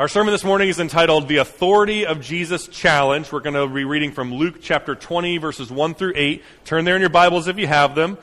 Our sermon this morning is entitled The Authority of Jesus Challenge. We're going to be reading from Luke chapter 20, verses 1 through 8. Turn there in your Bibles if you have them.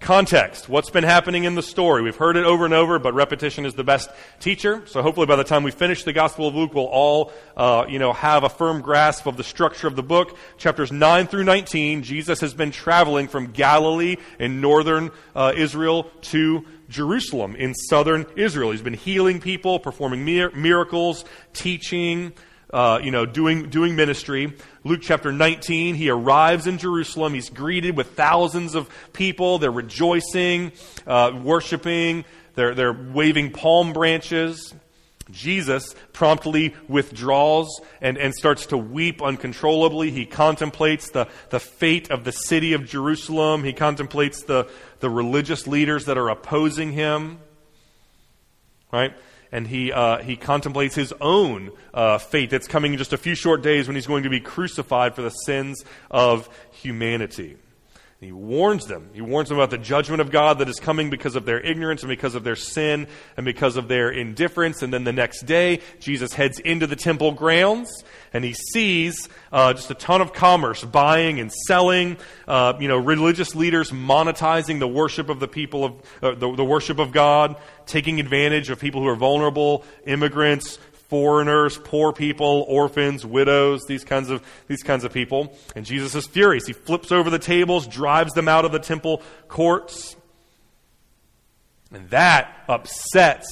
Context. What's been happening in the story? We've heard it over and over, but repetition is the best teacher. So hopefully by the time we finish the Gospel of Luke, we'll all, uh, you know, have a firm grasp of the structure of the book. Chapters 9 through 19, Jesus has been traveling from Galilee in northern uh, Israel to Jerusalem in southern Israel. He's been healing people, performing mir- miracles, teaching, uh, you know, doing, doing ministry. Luke chapter 19, he arrives in Jerusalem. He's greeted with thousands of people. They're rejoicing, uh, worshiping, they're, they're waving palm branches. Jesus promptly withdraws and, and starts to weep uncontrollably. He contemplates the, the fate of the city of Jerusalem. He contemplates the, the religious leaders that are opposing him. Right? And he, uh, he contemplates his own uh, fate that's coming in just a few short days when he's going to be crucified for the sins of humanity. He warns them. He warns them about the judgment of God that is coming because of their ignorance and because of their sin and because of their indifference. And then the next day, Jesus heads into the temple grounds and he sees uh, just a ton of commerce, buying and selling. Uh, you know, religious leaders monetizing the worship of the people of uh, the, the worship of God, taking advantage of people who are vulnerable, immigrants, foreigners, poor people, orphans, widows, these kinds of, these kinds of people. And Jesus is furious. He flips over the tables, drives them out of the temple courts. And that upsets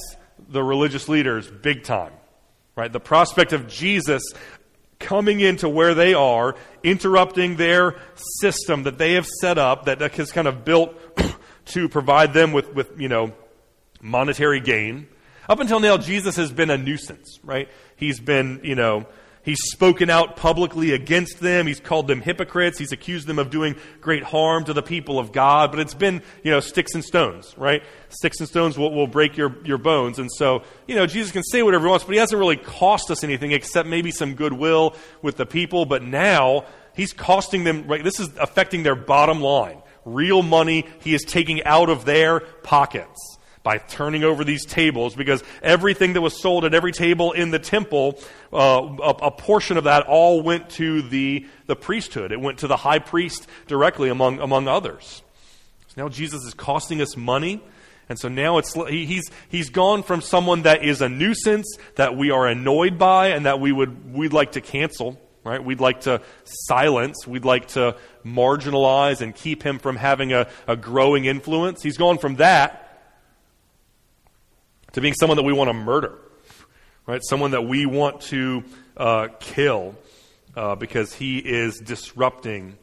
the religious leaders big time. Right? The prospect of Jesus coming into where they are, interrupting their system that they have set up, that has kind of built to provide them with, with you know, monetary gain up until now, Jesus has been a nuisance, right? He's been, you know, he's spoken out publicly against them. He's called them hypocrites. He's accused them of doing great harm to the people of God. But it's been, you know, sticks and stones, right? Sticks and stones will, will break your, your bones. And so, you know, Jesus can say whatever he wants, but he hasn't really cost us anything except maybe some goodwill with the people. But now, he's costing them, right? This is affecting their bottom line. Real money he is taking out of their pockets by turning over these tables because everything that was sold at every table in the temple, uh, a, a, portion of that all went to the, the priesthood. It went to the high priest directly, among, among others. So now Jesus is costing us money. And so now it's, he's, he's gone from someone that is a nuisance, that we are annoyed by, and that we would, we'd like to cancel, right? We'd like to silence. We'd like to marginalize and keep him from having a, a growing influence. He's gone from that to being someone that we want to murder, right? Someone that we want to uh, kill uh, because he is disrupting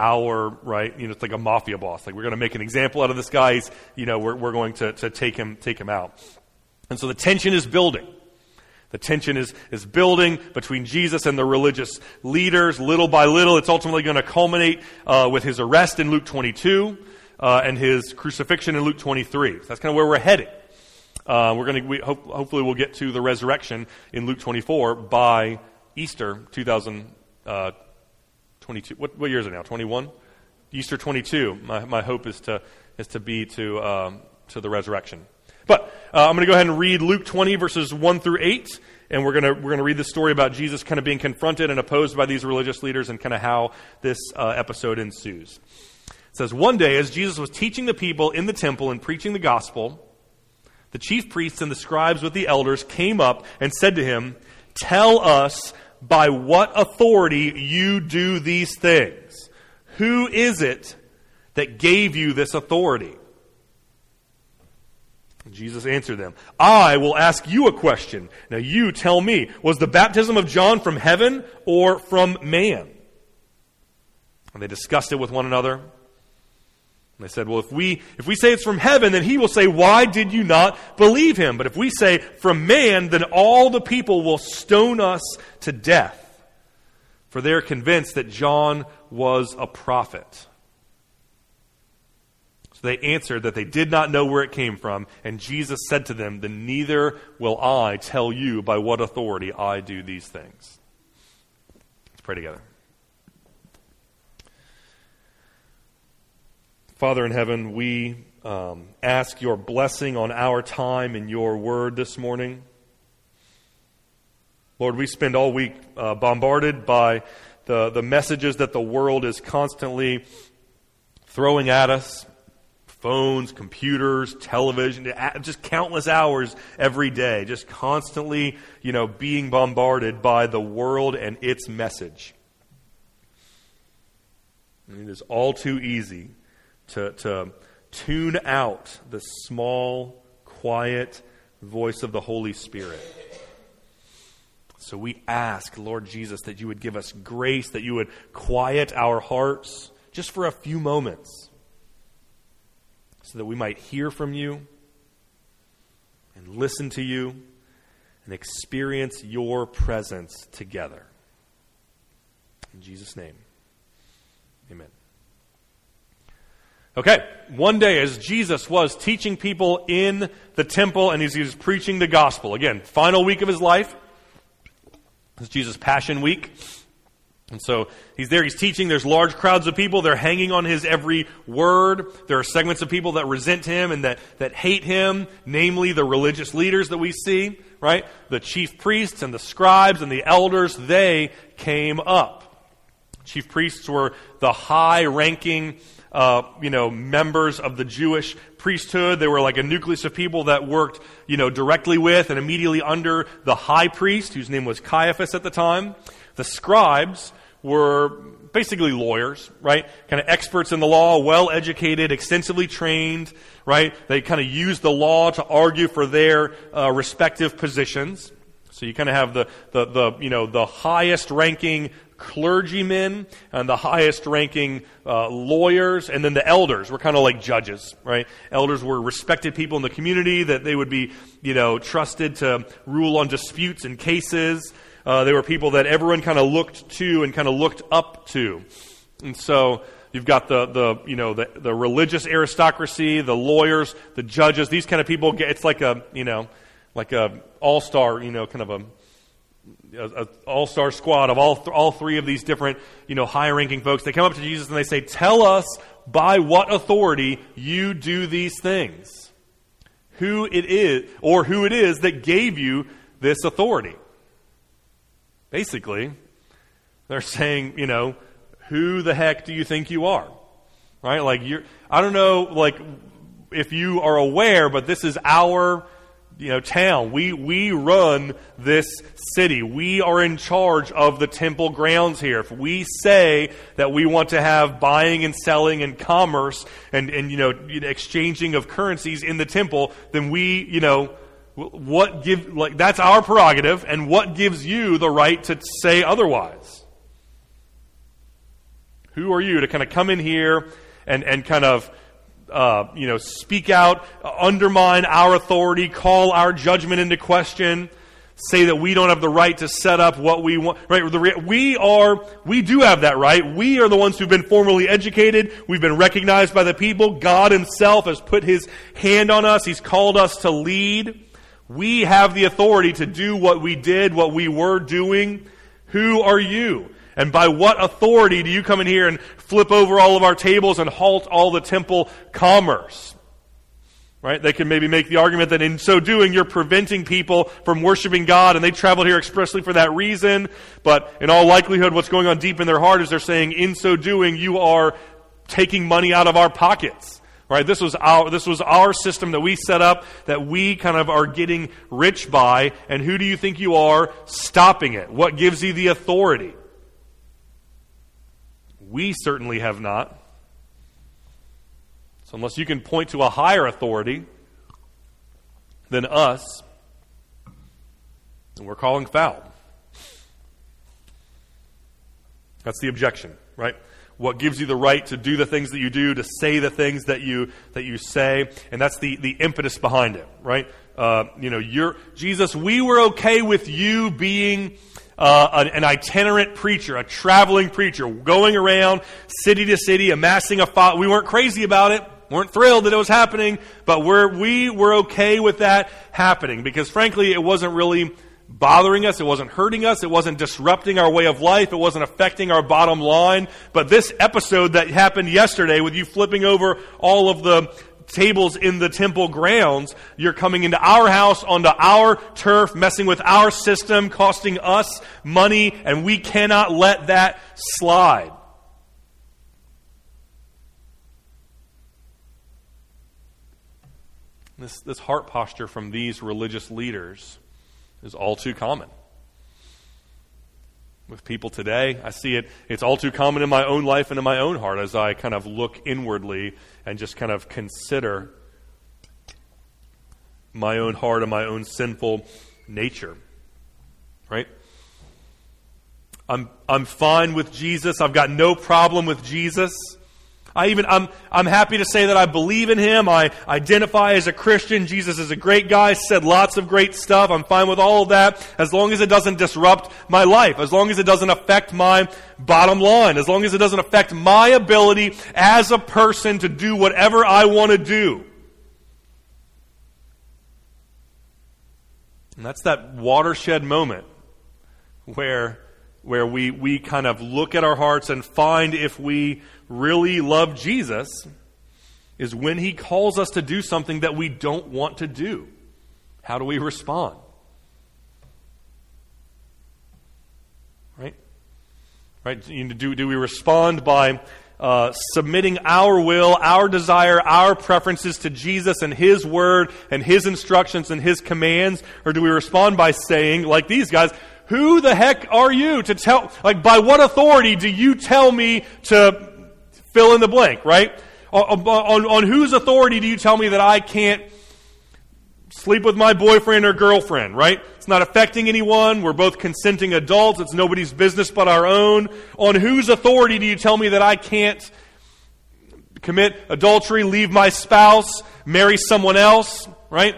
our right you know it's like a mafia boss like we're going to make an example out of this guy He's, you know we're, we're going to, to take him take him out and so the tension is building the tension is, is building between Jesus and the religious leaders. Little by little, it's ultimately going to culminate uh, with his arrest in Luke 22 uh, and his crucifixion in Luke 23. So that's kind of where we're headed. Uh, we're going to we, hope, hopefully we'll get to the resurrection in Luke 24 by Easter 2022. Uh, what, what year is it now? 21. Easter 22. My, my hope is to is to be to um, to the resurrection. But uh, I'm going to go ahead and read Luke 20 verses 1 through 8 and we're going to we're going to read the story about Jesus kind of being confronted and opposed by these religious leaders and kind of how this uh, episode ensues. It says one day as Jesus was teaching the people in the temple and preaching the gospel, the chief priests and the scribes with the elders came up and said to him, Tell us by what authority you do these things. Who is it that gave you this authority? Jesus answered them, I will ask you a question. Now you tell me, was the baptism of John from heaven or from man? And they discussed it with one another. And they said, Well, if we, if we say it's from heaven, then he will say, Why did you not believe him? But if we say from man, then all the people will stone us to death. For they're convinced that John was a prophet. So they answered that they did not know where it came from. And Jesus said to them, Then neither will I tell you by what authority I do these things. Let's pray together. Father in heaven, we um, ask your blessing on our time and your word this morning. Lord, we spend all week uh, bombarded by the, the messages that the world is constantly throwing at us phones, computers, television, just countless hours every day, just constantly, you know, being bombarded by the world and its message. And it is all too easy to, to tune out the small, quiet voice of the Holy Spirit. So we ask, Lord Jesus, that you would give us grace, that you would quiet our hearts just for a few moments so that we might hear from you and listen to you and experience your presence together. In Jesus' name, amen. Okay, one day as Jesus was teaching people in the temple and he was preaching the gospel, again, final week of his life, it's Jesus' Passion Week. And so he's there, he's teaching. There's large crowds of people. They're hanging on his every word. There are segments of people that resent him and that, that hate him, namely the religious leaders that we see, right? The chief priests and the scribes and the elders, they came up. Chief priests were the high ranking, uh, you know, members of the Jewish priesthood. They were like a nucleus of people that worked, you know, directly with and immediately under the high priest, whose name was Caiaphas at the time. The scribes were basically lawyers, right? Kind of experts in the law, well educated, extensively trained, right? They kind of use the law to argue for their uh, respective positions. So you kind of have the, the, the, you know, the highest ranking clergymen and the highest ranking uh, lawyers, and then the elders were kind of like judges, right? Elders were respected people in the community that they would be, you know, trusted to rule on disputes and cases. Uh, they were people that everyone kind of looked to and kind of looked up to. And so you've got the, the you know, the, the religious aristocracy, the lawyers, the judges, these kind of people. It's like a, you know, like a all-star, you know, kind of a, a, a all-star squad of all, th- all three of these different, you know, high-ranking folks. They come up to Jesus and they say, tell us by what authority you do these things. Who it is, or who it is that gave you this authority. Basically, they're saying, you know, who the heck do you think you are? Right? Like you're I don't know like if you are aware, but this is our you know town. We we run this city. We are in charge of the temple grounds here. If we say that we want to have buying and selling and commerce and and you know exchanging of currencies in the temple, then we, you know, what give like that's our prerogative, and what gives you the right to say otherwise? Who are you to kind of come in here and, and kind of uh, you know speak out, undermine our authority, call our judgment into question, say that we don't have the right to set up what we want. Right? We are, we do have that right. We are the ones who've been formally educated. We've been recognized by the people. God Himself has put His hand on us. He's called us to lead. We have the authority to do what we did, what we were doing. Who are you? And by what authority do you come in here and flip over all of our tables and halt all the temple commerce? Right? They can maybe make the argument that in so doing, you're preventing people from worshiping God, and they traveled here expressly for that reason. But in all likelihood, what's going on deep in their heart is they're saying, in so doing, you are taking money out of our pockets. Right? This was our this was our system that we set up that we kind of are getting rich by, and who do you think you are stopping it? What gives you the authority? We certainly have not. So unless you can point to a higher authority than us, then we're calling foul. That's the objection, right? what gives you the right to do the things that you do, to say the things that you that you say, and that's the the impetus behind it, right? Uh, you know, you're Jesus. We were okay with you being uh, an, an, itinerant preacher, a traveling preacher, going around city to city, amassing a following. We weren't crazy about it. weren't thrilled that it was happening, but we're, we were okay with that happening because, frankly, it wasn't really bothering us. It wasn't hurting us. It wasn't disrupting our way of life. It wasn't affecting our bottom line. But this episode that happened yesterday with you flipping over all of the tables in the temple grounds. You're coming into our house, onto our turf, messing with our system, costing us money, and we cannot let that slide. This, this heart posture from these religious leaders is all too common. With people today, I see it, it's all too common in my own life and in my own heart as I kind of look inwardly and just kind of consider my own heart and my own sinful nature. Right? I'm, I'm fine with Jesus. I've got no problem with Jesus. I even, I'm, I'm happy to say that I believe in him. I identify as a Christian. Jesus is a great guy, said lots of great stuff. I'm fine with all of that as long as it doesn't disrupt my life, as long as it doesn't affect my bottom line, as long as it doesn't affect my ability as a person to do whatever I want to do. And that's that watershed moment where, where we, we kind of look at our hearts and find if we really love Jesus is when he calls us to do something that we don't want to do. How do we respond? Right? Right? Do, do we respond by uh, submitting our will, our desire, our preferences to Jesus and His Word and His instructions and His commands? Or do we respond by saying, like these guys, who the heck are you to tell, like, by what authority do you tell me to fill in the blank, right? On, on, on whose authority do you tell me that I can't sleep with my boyfriend or girlfriend, right? It's not affecting anyone. We're both consenting adults. It's nobody's business but our own. On whose authority do you tell me that I can't commit adultery, leave my spouse, marry someone else, right?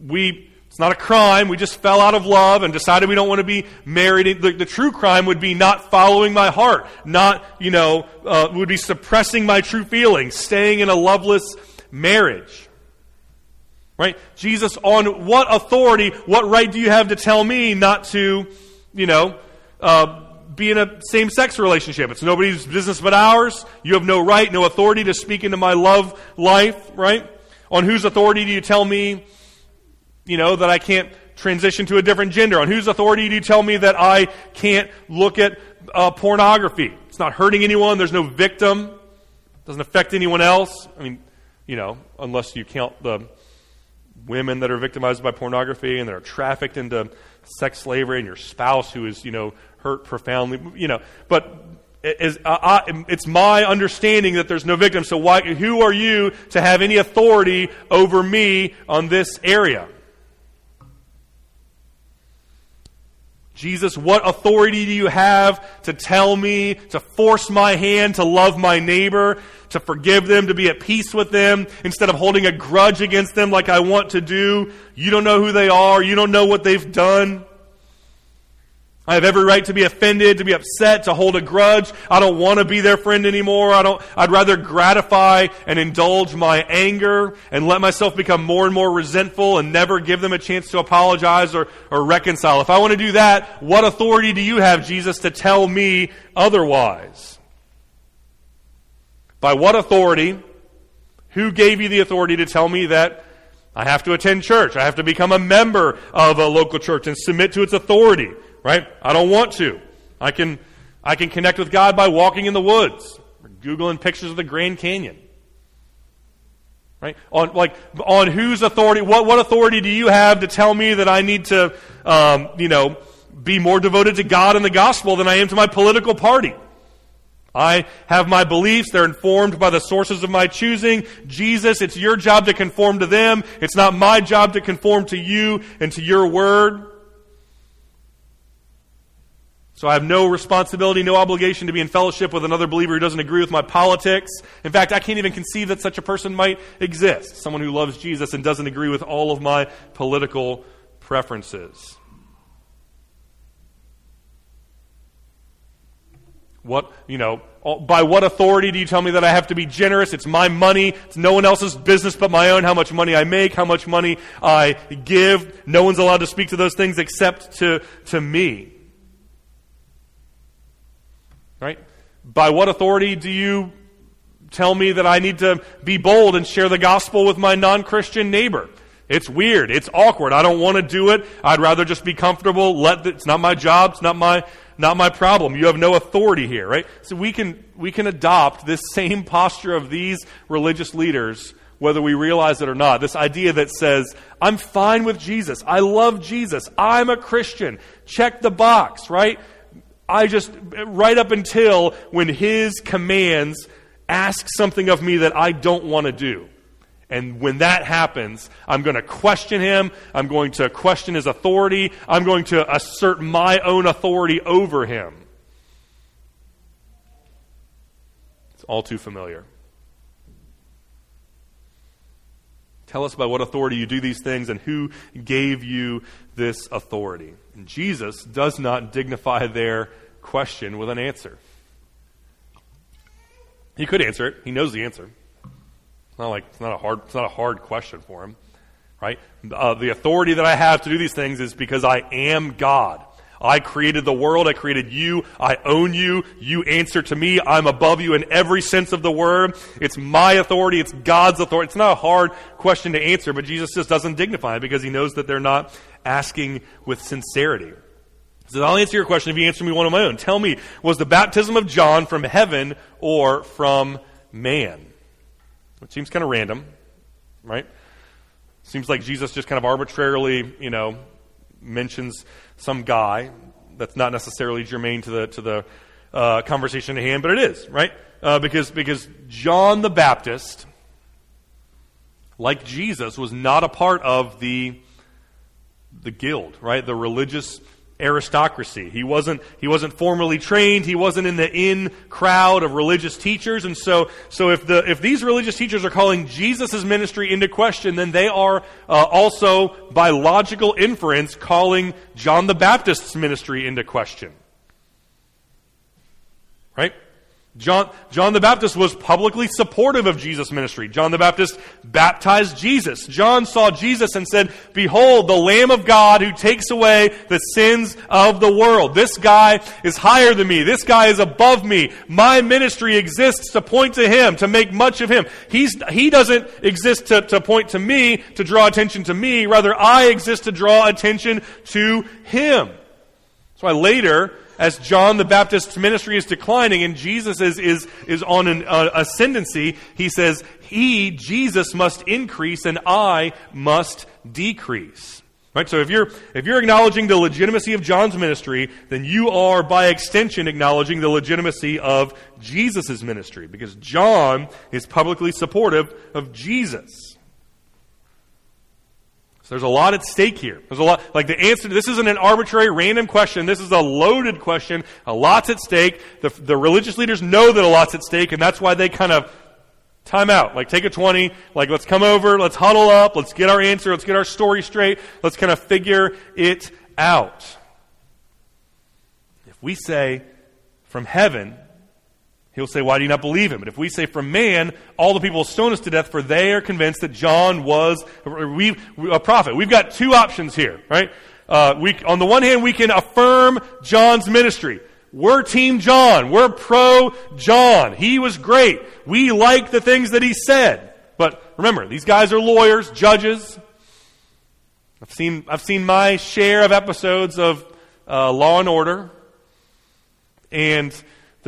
We it's not a crime. We just fell out of love and decided we don't want to be married. The, the true crime would be not following my heart, not, you know, uh, would be suppressing my true feelings, staying in a loveless marriage. Right? Jesus, on what authority, what right do you have to tell me not to, you know, uh, be in a same sex relationship? It's nobody's business but ours. You have no right, no authority to speak into my love life, right? On whose authority do you tell me you know, that I can't transition to a different gender? On whose authority do you tell me that I can't look at uh, pornography? It's not hurting anyone. There's no victim. It doesn't affect anyone else. I mean, you know, unless you count the women that are victimized by pornography and that are trafficked into sex slavery and your spouse who is, you know, hurt profoundly, you know. But is, uh, I, it's my understanding that there's no victim. So why, who are you to have any authority over me on this area? Jesus, what authority do you have to tell me, to force my hand to love my neighbor, to forgive them, to be at peace with them, instead of holding a grudge against them like I want to do? You don't know who they are. You don't know what they've done. I have every right to be offended, to be upset, to hold a grudge. I don't want to be their friend anymore. I don't, I'd rather gratify and indulge my anger and let myself become more and more resentful and never give them a chance to apologize or, or reconcile. If I want to do that, what authority do you have, Jesus, to tell me otherwise? By what authority? Who gave you the authority to tell me that I have to attend church? I have to become a member of a local church and submit to its authority? Right? I don't want to. I can, I can connect with God by walking in the woods, or Googling pictures of the Grand Canyon. Right? On, like, on whose authority, what, what authority do you have to tell me that I need to, um, you know, be more devoted to God and the gospel than I am to my political party? I have my beliefs. They're informed by the sources of my choosing. Jesus, it's your job to conform to them. It's not my job to conform to you and to your word. So I have no responsibility, no obligation to be in fellowship with another believer who doesn't agree with my politics. In fact, I can't even conceive that such a person might exist. Someone who loves Jesus and doesn't agree with all of my political preferences. What, you know, by what authority do you tell me that I have to be generous? It's my money. It's no one else's business but my own. How much money I make, how much money I give. No one's allowed to speak to those things except to, to me. Right? By what authority do you tell me that I need to be bold and share the gospel with my non Christian neighbor. It's weird. It's awkward. I don't want to do it. I'd rather just be comfortable. Let the, it's not my job. It's not my not my problem. You have no authority here, right? So we can we can adopt this same posture of these religious leaders whether we realize it or not. This idea that says, I'm fine with Jesus. I love Jesus. I'm a Christian. Check the box, right? I just, right up until when his commands ask something of me that I don't want to do. And when that happens, I'm going to question him. I'm going to question his authority. I'm going to assert my own authority over him. It's all too familiar. Tell us by what authority you do these things and who gave you this authority. And Jesus does not dignify their question with an answer. He could answer it. He knows the answer. It's not like it's not a hard it's not a hard question for him, right? Uh, the authority that I have to do these things is because I am God. I created the world. I created you. I own you. You answer to me. I'm above you in every sense of the word. It's my authority. It's God's authority. It's not a hard question to answer, but Jesus just doesn't dignify it because he knows that they're not asking with sincerity. So I'll answer your question if you answer me one of my own. Tell me, was the baptism of John from heaven or from man? It seems kind of random, right? Seems like Jesus just kind of arbitrarily, you know, mentions some guy that's not necessarily germane to the to the uh, conversation at hand, but it is right uh, because because John the Baptist, like Jesus, was not a part of the the guild, right? The religious aristocracy. He wasn't, he wasn't formally trained. He wasn't in the in crowd of religious teachers. And so, so if the, if these religious teachers are calling Jesus' ministry into question, then they are uh, also, by logical inference, calling John the Baptist's ministry into question. Right? John, John the Baptist was publicly supportive of Jesus' ministry. John the Baptist baptized Jesus. John saw Jesus and said, Behold, the Lamb of God who takes away the sins of the world. This guy is higher than me. This guy is above me. My ministry exists to point to him, to make much of him. He's, he doesn't exist to, to point to me, to draw attention to me. Rather, I exist to draw attention to him. That's why later, as John the Baptist's ministry is declining and Jesus is, is, is on an uh, ascendancy, he says, He, Jesus, must increase and I must decrease. Right? So if you're, if you're acknowledging the legitimacy of John's ministry, then you are, by extension, acknowledging the legitimacy of Jesus' ministry because John is publicly supportive of Jesus. There's a lot at stake here. There's a lot, like the answer, this isn't an arbitrary random question. This is a loaded question. A lot's at stake. The, the religious leaders know that a lot's at stake, and that's why they kind of time out. Like take a 20, like let's come over, let's huddle up, let's get our answer, let's get our story straight, let's kind of figure it out. If we say from heaven, He'll say, Why do you not believe him? But if we say from man, all the people will stone us to death, for they are convinced that John was a prophet. We've got two options here, right? Uh, we, on the one hand, we can affirm John's ministry. We're Team John. We're pro John. He was great. We like the things that he said. But remember, these guys are lawyers, judges. I've seen, I've seen my share of episodes of uh, Law and Order. And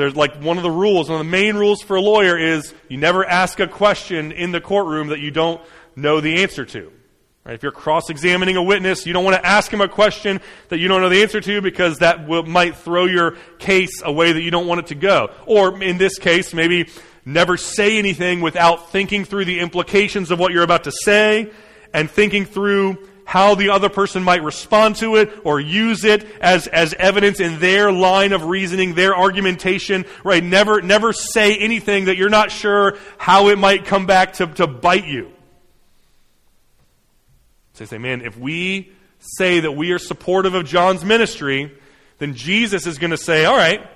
there's like one of the rules, one of the main rules for a lawyer is you never ask a question in the courtroom that you don't know the answer to. Right? If you're cross-examining a witness, you don't want to ask him a question that you don't know the answer to because that might throw your case away that you don't want it to go. Or in this case, maybe never say anything without thinking through the implications of what you're about to say and thinking through how the other person might respond to it or use it as, as evidence in their line of reasoning, their argumentation, right? Never, never say anything that you're not sure how it might come back to, to bite you. So they say, man, if we say that we are supportive of John's ministry, then Jesus is going to say, all right,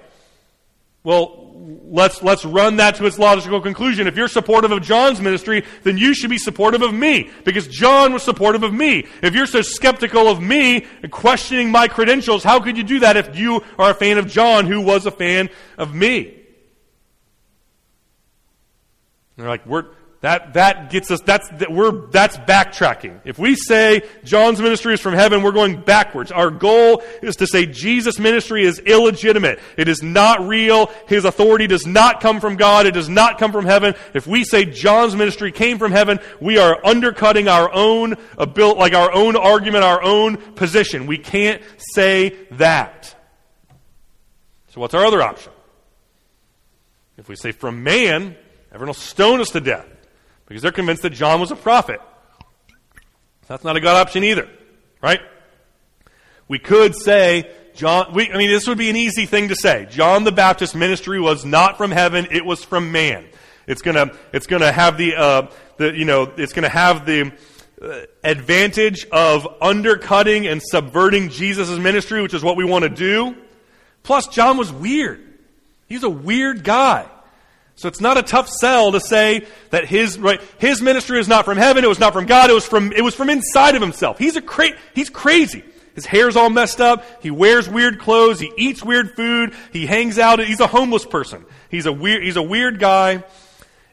well, let's, let's run that to its logical conclusion. If you're supportive of John's ministry, then you should be supportive of me, because John was supportive of me. If you're so skeptical of me and questioning my credentials, how could you do that if you are a fan of John, who was a fan of me? they're like, we're, that, that gets us, that's, that we're, that's backtracking. If we say John's ministry is from heaven, we're going backwards. Our goal is to say Jesus' ministry is illegitimate. It is not real. His authority does not come from God. It does not come from heaven. If we say John's ministry came from heaven, we are undercutting our own like our own argument, our own position. We can't say that. So what's our other option? If we say from man, everyone will stone us to death because they're convinced that John was a prophet. That's not a good option either, right? We could say John, we, I mean, this would be an easy thing to say. John the Baptist ministry was not from heaven, it was from man. It's gonna, it's gonna have the, uh, the, you know, it's gonna have the uh, advantage of undercutting and subverting Jesus' ministry, which is what we want to do. Plus, John was weird. He's a weird guy. So it's not a tough sell to say that his right, his ministry is not from heaven, it was not from God, it was from it was from inside of himself. He's a cra- he's crazy. His hair's all messed up. He wears weird clothes. He eats weird food. He hangs out. He's a homeless person. He's a weird he's a weird guy.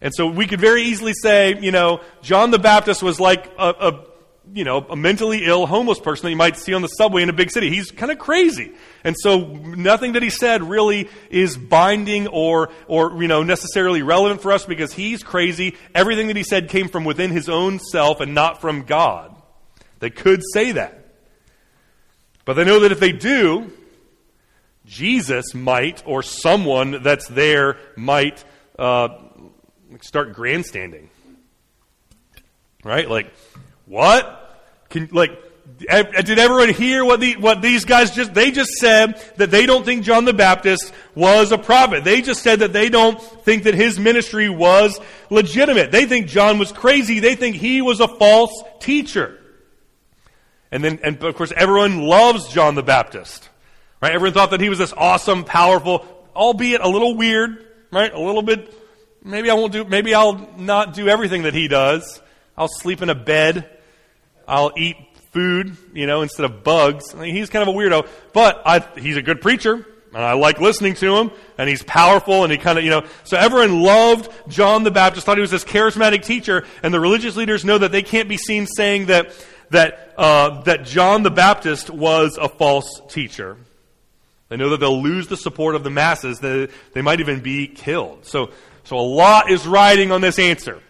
And so we could very easily say, you know, John the Baptist was like a, a you know, a mentally ill homeless person that you might see on the subway in a big city. He's kind of crazy. And so nothing that he said really is binding or, or, you know, necessarily relevant for us because he's crazy. Everything that he said came from within his own self and not from God. They could say that. But they know that if they do, Jesus might, or someone that's there might uh, start grandstanding. Right? Like, what? Can, like, did everyone hear what, the, what these guys just, they just said that they don't think John the Baptist was a prophet. They just said that they don't think that his ministry was legitimate. They think John was crazy. They think he was a false teacher. And then, and of course, everyone loves John the Baptist. Right? Everyone thought that he was this awesome, powerful, albeit a little weird, right? A little bit, maybe I won't do, maybe I'll not do everything that he does. I'll sleep in a bed. I'll eat food, you know, instead of bugs. I mean, he's kind of a weirdo, but I, he's a good preacher, and I like listening to him, and he's powerful, and he kind of, you know, so everyone loved John the Baptist, thought he was this charismatic teacher, and the religious leaders know that they can't be seen saying that, that, uh, that John the Baptist was a false teacher. They know that they'll lose the support of the masses, that they might even be killed. So, so a lot is riding on this answer.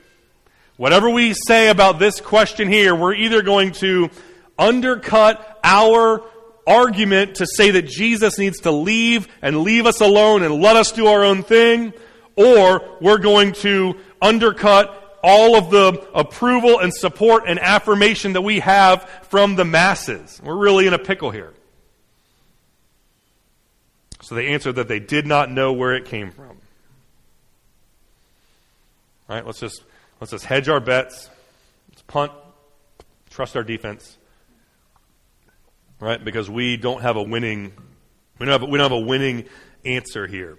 Whatever we say about this question here, we're either going to undercut our argument to say that Jesus needs to leave and leave us alone and let us do our own thing, or we're going to undercut all of the approval and support and affirmation that we have from the masses. We're really in a pickle here. So they answered that they did not know where it came from. All right, let's just let's just hedge our bets. Let's punt, trust our defense right? Because we don't have a winning, we don't have, we don't have a winning answer here.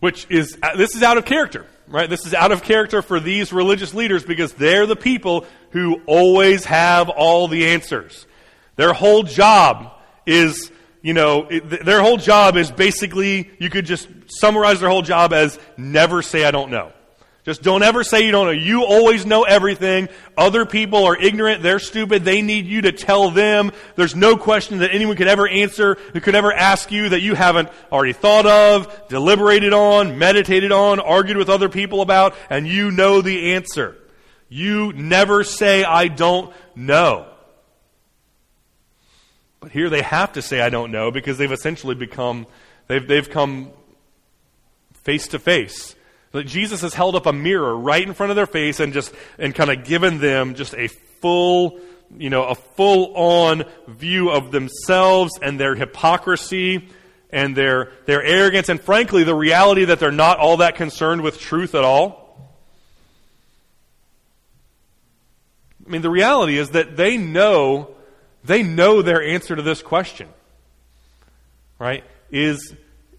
Which is, uh, this is out of character, right? This is out of character for these religious leaders because they're the people who always have all the answers. Their whole job is, you know, it, their whole job is basically, you could just summarize their whole job as never say I don't know. Just don't ever say you don't know. You always know everything. Other people are ignorant. They're stupid. They need you to tell them. There's no question that anyone could ever answer, who could ever ask you that you haven't already thought of, deliberated on, meditated on, argued with other people about, and you know the answer. You never say, I don't know. But here they have to say, I don't know, because they've essentially become, they've, they've come face to face Jesus has held up a mirror right in front of their face and just, and kind of given them just a full, you know, a full on view of themselves and their hypocrisy and their, their arrogance and frankly the reality that they're not all that concerned with truth at all. I mean, the reality is that they know, they know their answer to this question. Right? Is,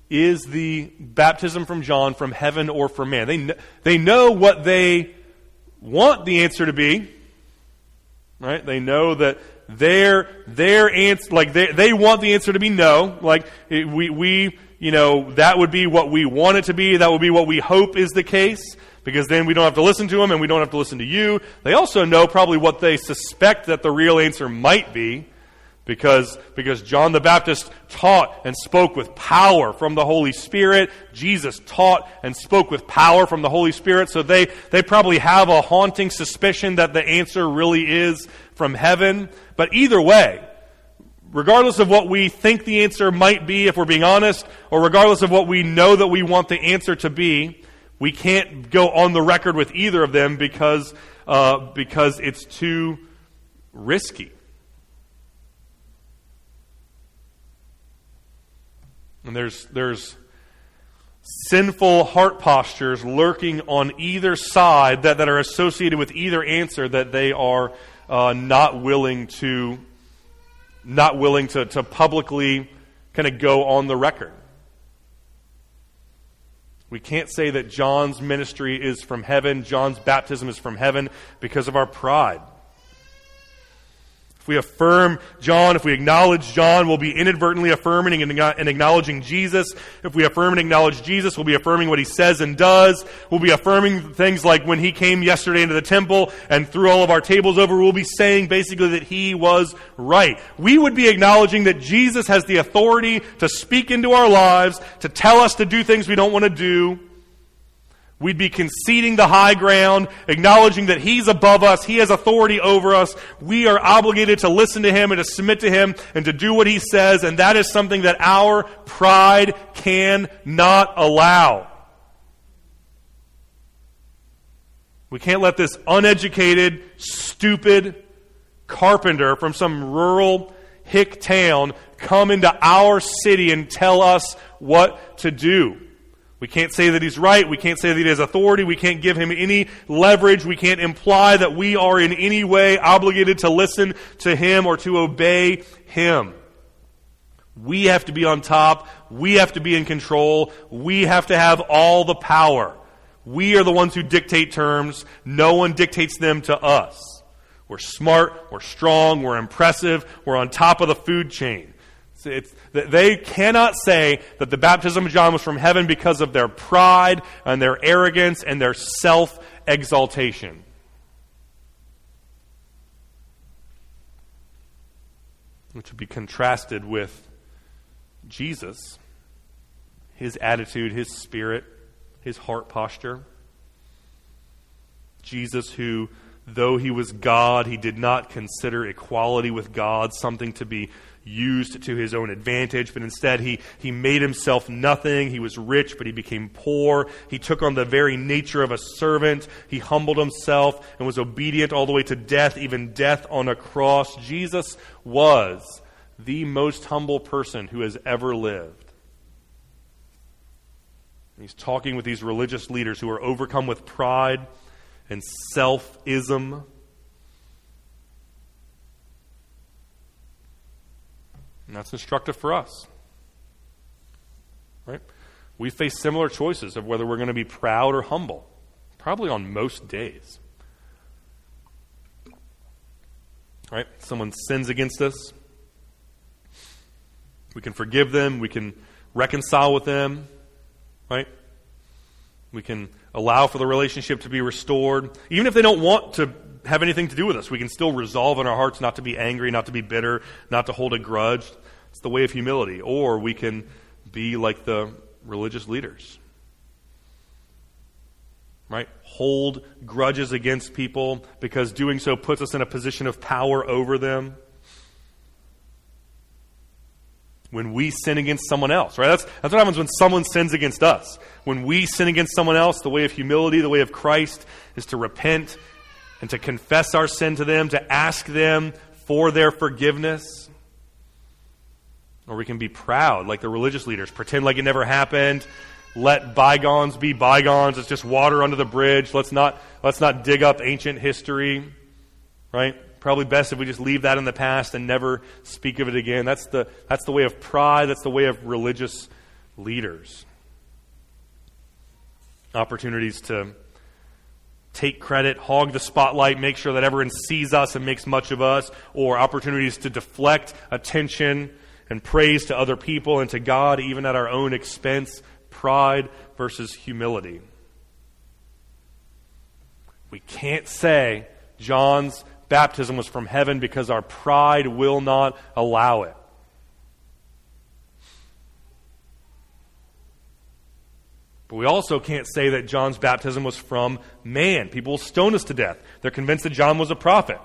is the baptism from John from heaven or from man? They, kn- they know what they want the answer to be. Right? They know that their their answer like they they want the answer to be no. Like eh, we we you know that would be what we want it to be. That would be what we hope is the case because then we don't have to listen to them and we don't have to listen to you. They also know probably what they suspect that the real answer might be because, because John the Baptist taught and spoke with power from the Holy Spirit. Jesus taught and spoke with power from the Holy Spirit. So they, they probably have a haunting suspicion that the answer really is from heaven. But either way, regardless of what we think the answer might be, if we're being honest, or regardless of what we know that we want the answer to be, we can't go on the record with either of them because, uh, because it's too risky. And there's, there's sinful heart postures lurking on either side that, that are associated with either answer that they are uh, not willing to not willing to, to publicly kind of go on the record. We can't say that John's ministry is from heaven, John's baptism is from heaven because of our pride. If we affirm John, if we acknowledge John, we'll be inadvertently affirming and acknowledging Jesus. If we affirm and acknowledge Jesus, we'll be affirming what he says and does. We'll be affirming things like when he came yesterday into the temple and threw all of our tables over, we'll be saying basically that he was right. We would be acknowledging that Jesus has the authority to speak into our lives, to tell us to do things we don't want to do. We'd be conceding the high ground, acknowledging that He's above us, He has authority over us. We are obligated to listen to Him and to submit to Him and to do what He says, and that is something that our pride cannot allow. We can't let this uneducated, stupid carpenter from some rural hick town come into our city and tell us what to do. We can't say that he's right. We can't say that he has authority. We can't give him any leverage. We can't imply that we are in any way obligated to listen to him or to obey him. We have to be on top. We have to be in control. We have to have all the power. We are the ones who dictate terms. No one dictates them to us. We're smart. We're strong. We're impressive. We're on top of the food chain. It's, they cannot say that the baptism of John was from heaven because of their pride and their arrogance and their self exaltation. Which would be contrasted with Jesus, his attitude, his spirit, his heart posture. Jesus, who, though he was God, he did not consider equality with God something to be used to his own advantage, but instead he, he made himself nothing. He was rich, but he became poor. He took on the very nature of a servant. He humbled himself and was obedient all the way to death, even death on a cross. Jesus was the most humble person who has ever lived. He's talking with these religious leaders who are overcome with pride and self ism And that's instructive for us. Right? We face similar choices of whether we're going to be proud or humble, probably on most days. Right? Someone sins against us. We can forgive them. We can reconcile with them. Right? We can allow for the relationship to be restored. Even if they don't want to have anything to do with us. We can still resolve in our hearts not to be angry, not to be bitter, not to hold a grudge. It's the way of humility. Or we can be like the religious leaders. Right? Hold grudges against people because doing so puts us in a position of power over them. When we sin against someone else, right? That's, that's what happens when someone sins against us. When we sin against someone else, the way of humility, the way of Christ, is to repent and to confess our sin to them, to ask them for their forgiveness. Or we can be proud, like the religious leaders, pretend like it never happened. Let bygones be bygones. It's just water under the bridge. Let's not, let's not dig up ancient history, right? Probably best if we just leave that in the past and never speak of it again. That's the, that's the way of pride. That's the way of religious leaders. Opportunities to take credit, hog the spotlight, make sure that everyone sees us and makes much of us, or opportunities to deflect attention and praise to other people and to God, even at our own expense. Pride versus humility. We can't say John's baptism was from heaven because our pride will not allow it. But we also can't say that John's baptism was from man. People will stone us to death. They're convinced that John was a prophet.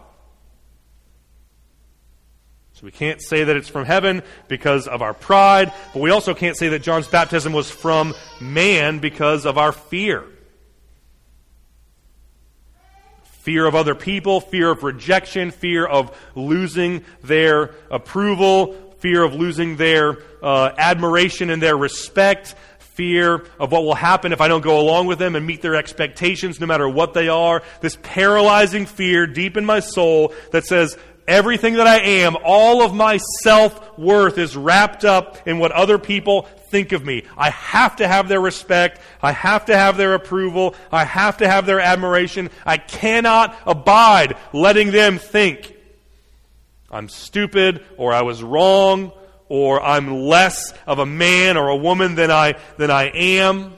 So we can't say that it's from heaven because of our pride, but we also can't say that John's baptism was from man because of our fear. Fear of other people, fear of rejection, fear of losing their approval, fear of losing their uh, admiration and their respect, fear of what will happen if I don't go along with them and meet their expectations no matter what they are. This paralyzing fear deep in my soul that says, everything that I am, all of my self worth is wrapped up in what other people think of me. I have to have their respect. I have to have their approval. I have to have their admiration. I cannot abide letting them think I'm stupid or I was wrong or I'm less of a man or a woman than I, than I am.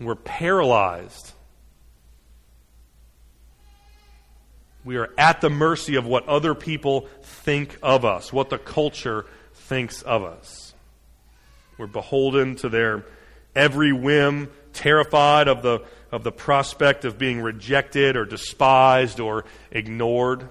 We're paralyzed. We are at the mercy of what other people think of us, what the culture thinks of us. We're beholden to their every whim, terrified of the, of the prospect of being rejected or despised or ignored.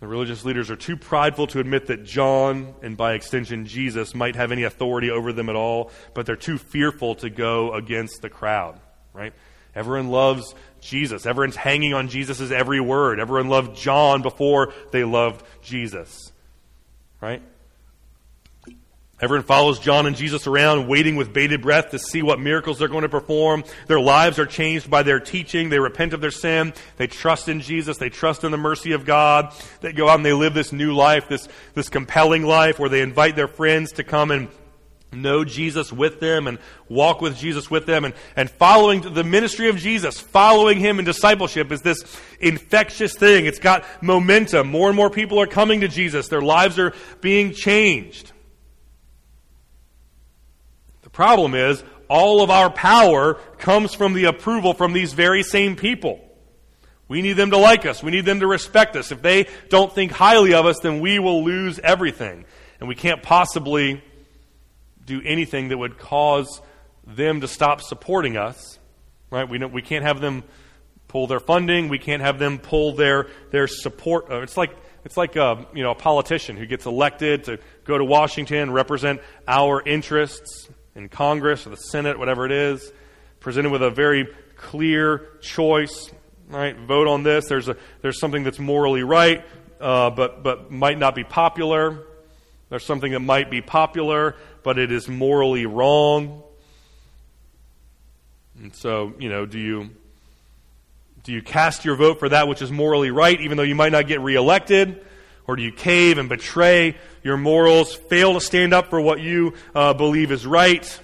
The religious leaders are too prideful to admit that John, and by extension Jesus, might have any authority over them at all, but they're too fearful to go against the crowd, right? Everyone loves Jesus. Everyone's hanging on Jesus' every word. Everyone loved John before they loved Jesus, right? Everyone follows John and Jesus around, waiting with bated breath to see what miracles they're going to perform. Their lives are changed by their teaching. They repent of their sin. They trust in Jesus. They trust in the mercy of God. They go out and they live this new life, this, this compelling life where they invite their friends to come and know Jesus with them and walk with Jesus with them and, and following the ministry of Jesus, following him in discipleship is this infectious thing. It's got momentum. More and more people are coming to Jesus. Their lives are being changed. Problem is, all of our power comes from the approval from these very same people. We need them to like us. We need them to respect us. If they don't think highly of us, then we will lose everything. And we can't possibly do anything that would cause them to stop supporting us. Right? We, we can't have them pull their funding. We can't have them pull their, their support. Uh, it's like, it's like a, you know, a politician who gets elected to go to Washington, represent our interests in Congress or the Senate, whatever it is, presented with a very clear choice. Right, vote on this. There's a there's something that's morally right, uh, but but might not be popular. There's something that might be popular, but it is morally wrong. And so, you know, do you do you cast your vote for that which is morally right, even though you might not get reelected? Or do you cave and betray your morals, fail to stand up for what you uh, believe is right?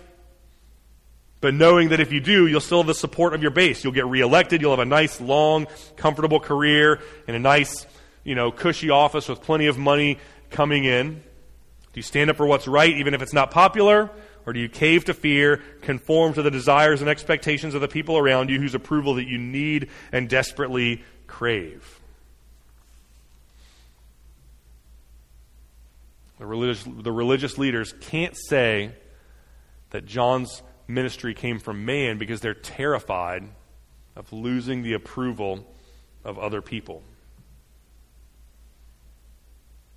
But knowing that if you do, you'll still have the support of your base. You'll get reelected. You'll have a nice, long, comfortable career and a nice, you know, cushy office with plenty of money coming in. Do you stand up for what's right, even if it's not popular? Or do you cave to fear, conform to the desires and expectations of the people around you whose approval that you need and desperately crave? The religious, the religious leaders can't say that John's ministry came from man because they're terrified of losing the approval of other people.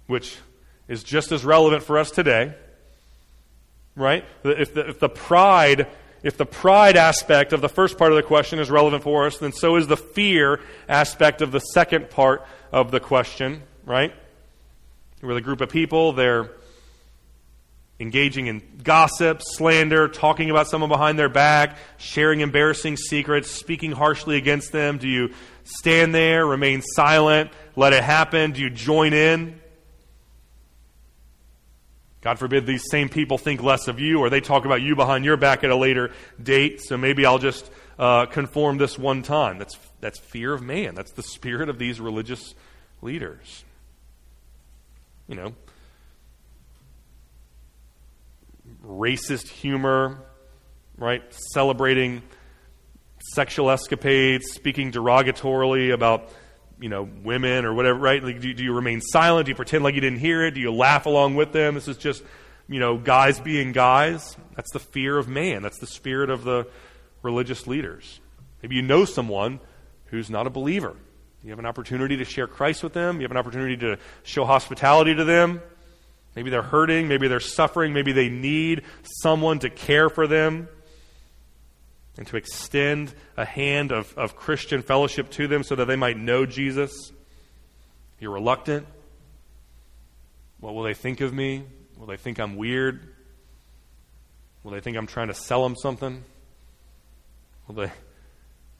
Which is just as relevant for us today, right? If the, if the pride if the pride aspect of the first part of the question is relevant for us, then so is the fear aspect of the second part of the question, right? With a group of people. They're engaging in gossip, slander, talking about someone behind their back, sharing embarrassing secrets, speaking harshly against them? Do you stand there, remain silent, let it happen? Do you join in? God forbid these same people think less of you or they talk about you behind your back at a later date, so maybe I'll just uh, conform this one time. That's, that's fear of man. That's the spirit of these religious leaders. You know, racist humor, right? Celebrating sexual escapades, speaking derogatorily about you know women or whatever, right? Like, do, do you remain silent? Do you pretend like you didn't hear it? Do you laugh along with them? This is just you know guys being guys. That's the fear of man. That's the spirit of the religious leaders. Maybe you know someone who's not a believer. You have an opportunity to share Christ with them. You have an opportunity to show hospitality to them. Maybe they're hurting. Maybe they're suffering. Maybe they need someone to care for them and to extend a hand of, of Christian fellowship to them so that they might know Jesus. You're reluctant. What will they think of me? Will they think I'm weird? Will they think I'm trying to sell them something? Will they,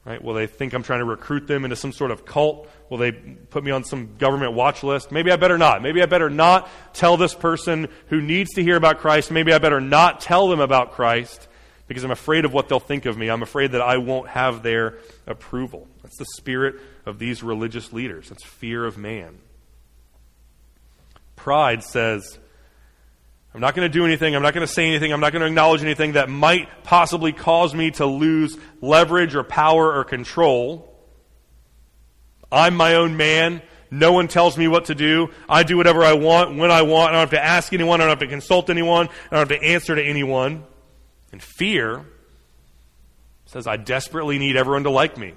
right? Will they think I'm trying to recruit them into some sort of cult? Will they put me on some government watch list? Maybe I better not. Maybe I better not tell this person who needs to hear about Christ. Maybe I better not tell them about Christ because I'm afraid of what they'll think of me. I'm afraid that I won't have their approval. That's the spirit of these religious leaders. That's fear of man. Pride says, I'm not going to do anything. I'm not going to say anything. I'm not going to acknowledge anything that might possibly cause me to lose leverage or power or control. I'm my own man. No one tells me what to do. I do whatever I want when I want. I don't have to ask anyone. I don't have to consult anyone. I don't have to answer to anyone. And fear says, I desperately need everyone to like me.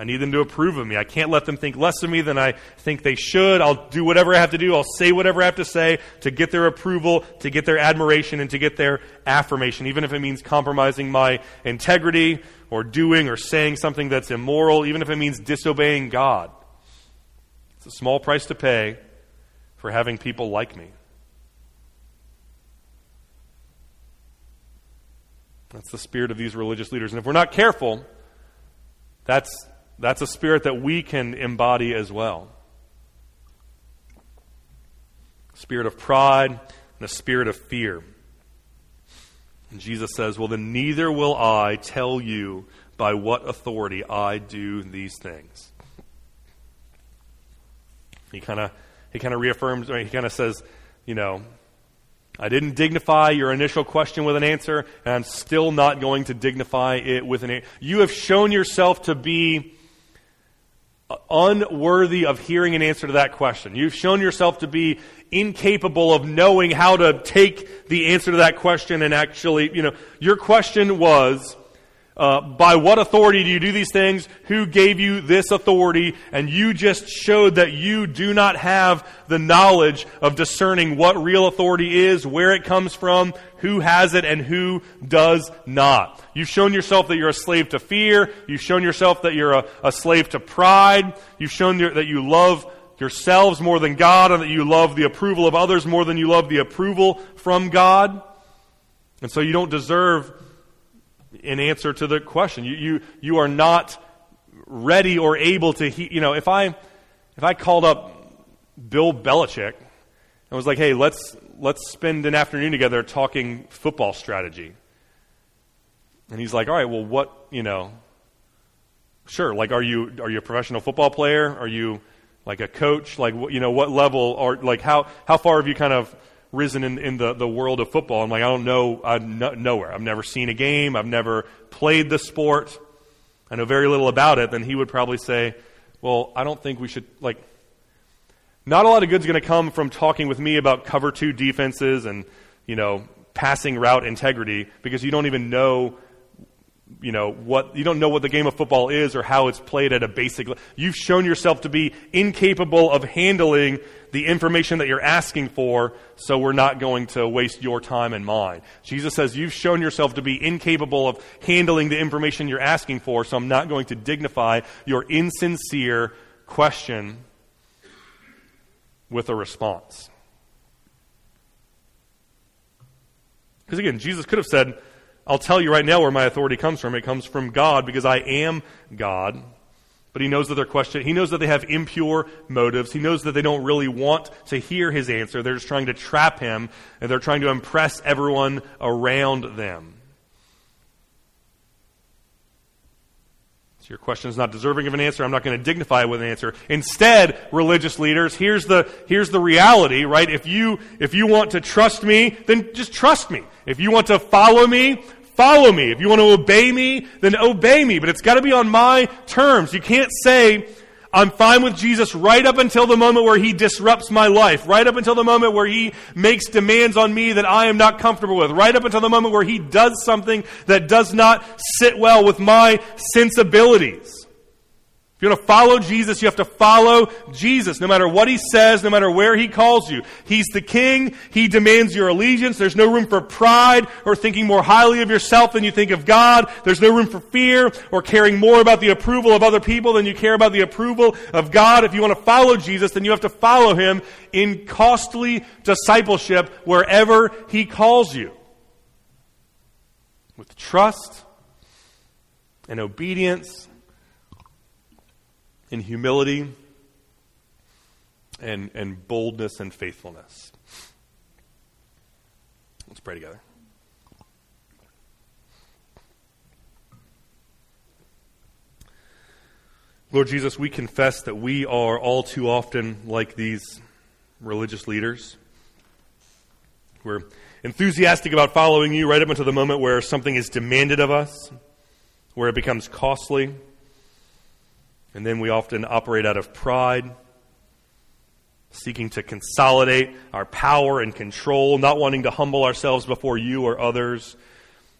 I need them to approve of me. I can't let them think less of me than I think they should. I'll do whatever I have to do. I'll say whatever I have to say to get their approval, to get their admiration, and to get their affirmation, even if it means compromising my integrity or doing or saying something that's immoral, even if it means disobeying God. It's a small price to pay for having people like me. That's the spirit of these religious leaders. And if we're not careful, that's, that's a spirit that we can embody as well. Spirit of pride and a spirit of fear. And Jesus says, Well, then neither will I tell you by what authority I do these things. He kind of he kind of reaffirms, he kind of says, you know, I didn't dignify your initial question with an answer, and I'm still not going to dignify it with an answer. You have shown yourself to be unworthy of hearing an answer to that question. You've shown yourself to be incapable of knowing how to take the answer to that question and actually, you know, your question was, uh, by what authority do you do these things? Who gave you this authority? And you just showed that you do not have the knowledge of discerning what real authority is, where it comes from, who has it, and who does not. You've shown yourself that you're a slave to fear. You've shown yourself that you're a, a slave to pride. You've shown that you love yourselves more than God and that you love the approval of others more than you love the approval from God. And so you don't deserve in answer to the question. You, you, you are not ready or able to, he, you know, if I, if I called up Bill Belichick and was like, hey, let's, let's spend an afternoon together talking football strategy. And he's like, all right, well, what, you know, sure, like, are you, are you a professional football player? Are you like a coach? Like, you know, what level or like how, how far have you kind of risen in, in the, the world of football. I'm like, I don't know, I'm no, nowhere. I've never seen a game. I've never played the sport. I know very little about it. Then he would probably say, well, I don't think we should, like, not a lot of good's going to come from talking with me about cover two defenses and, you know, passing route integrity because you don't even know you know what you don't know what the game of football is or how it's played at a basic you've shown yourself to be incapable of handling the information that you're asking for so we're not going to waste your time and mine jesus says you've shown yourself to be incapable of handling the information you're asking for so i'm not going to dignify your insincere question with a response because again jesus could have said I'll tell you right now where my authority comes from. It comes from God because I am God. But he knows that they're questioning. He knows that they have impure motives. He knows that they don't really want to hear his answer. They're just trying to trap him, and they're trying to impress everyone around them. So your question is not deserving of an answer. I'm not going to dignify it with an answer. Instead, religious leaders, here's the, here's the reality, right? If you, if you want to trust me, then just trust me. If you want to follow me, follow me. If you want to obey me, then obey me. But it's got to be on my terms. You can't say, I'm fine with Jesus right up until the moment where he disrupts my life, right up until the moment where he makes demands on me that I am not comfortable with, right up until the moment where he does something that does not sit well with my sensibilities. If you want to follow Jesus, you have to follow Jesus, no matter what he says, no matter where he calls you. He's the king. He demands your allegiance. There's no room for pride or thinking more highly of yourself than you think of God. There's no room for fear or caring more about the approval of other people than you care about the approval of God. If you want to follow Jesus, then you have to follow him in costly discipleship wherever he calls you. With trust and obedience in humility and, and boldness and faithfulness. Let's pray together. Lord Jesus, we confess that we are all too often like these religious leaders. We're enthusiastic about following you right up until the moment where something is demanded of us, where it becomes costly and then we often operate out of pride, seeking to consolidate our power and control, not wanting to humble ourselves before you or others.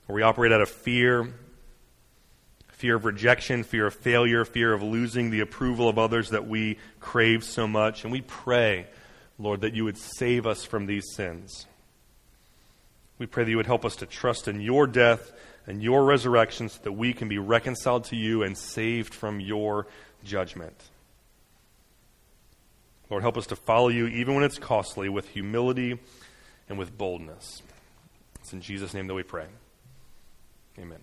Or we operate out of fear fear of rejection, fear of failure, fear of losing the approval of others that we crave so much. And we pray, Lord, that you would save us from these sins. We pray that you would help us to trust in your death and your resurrection so that we can be reconciled to you and saved from your judgment. Lord, help us to follow you even when it's costly with humility and with boldness. It's in Jesus' name that we pray. Amen.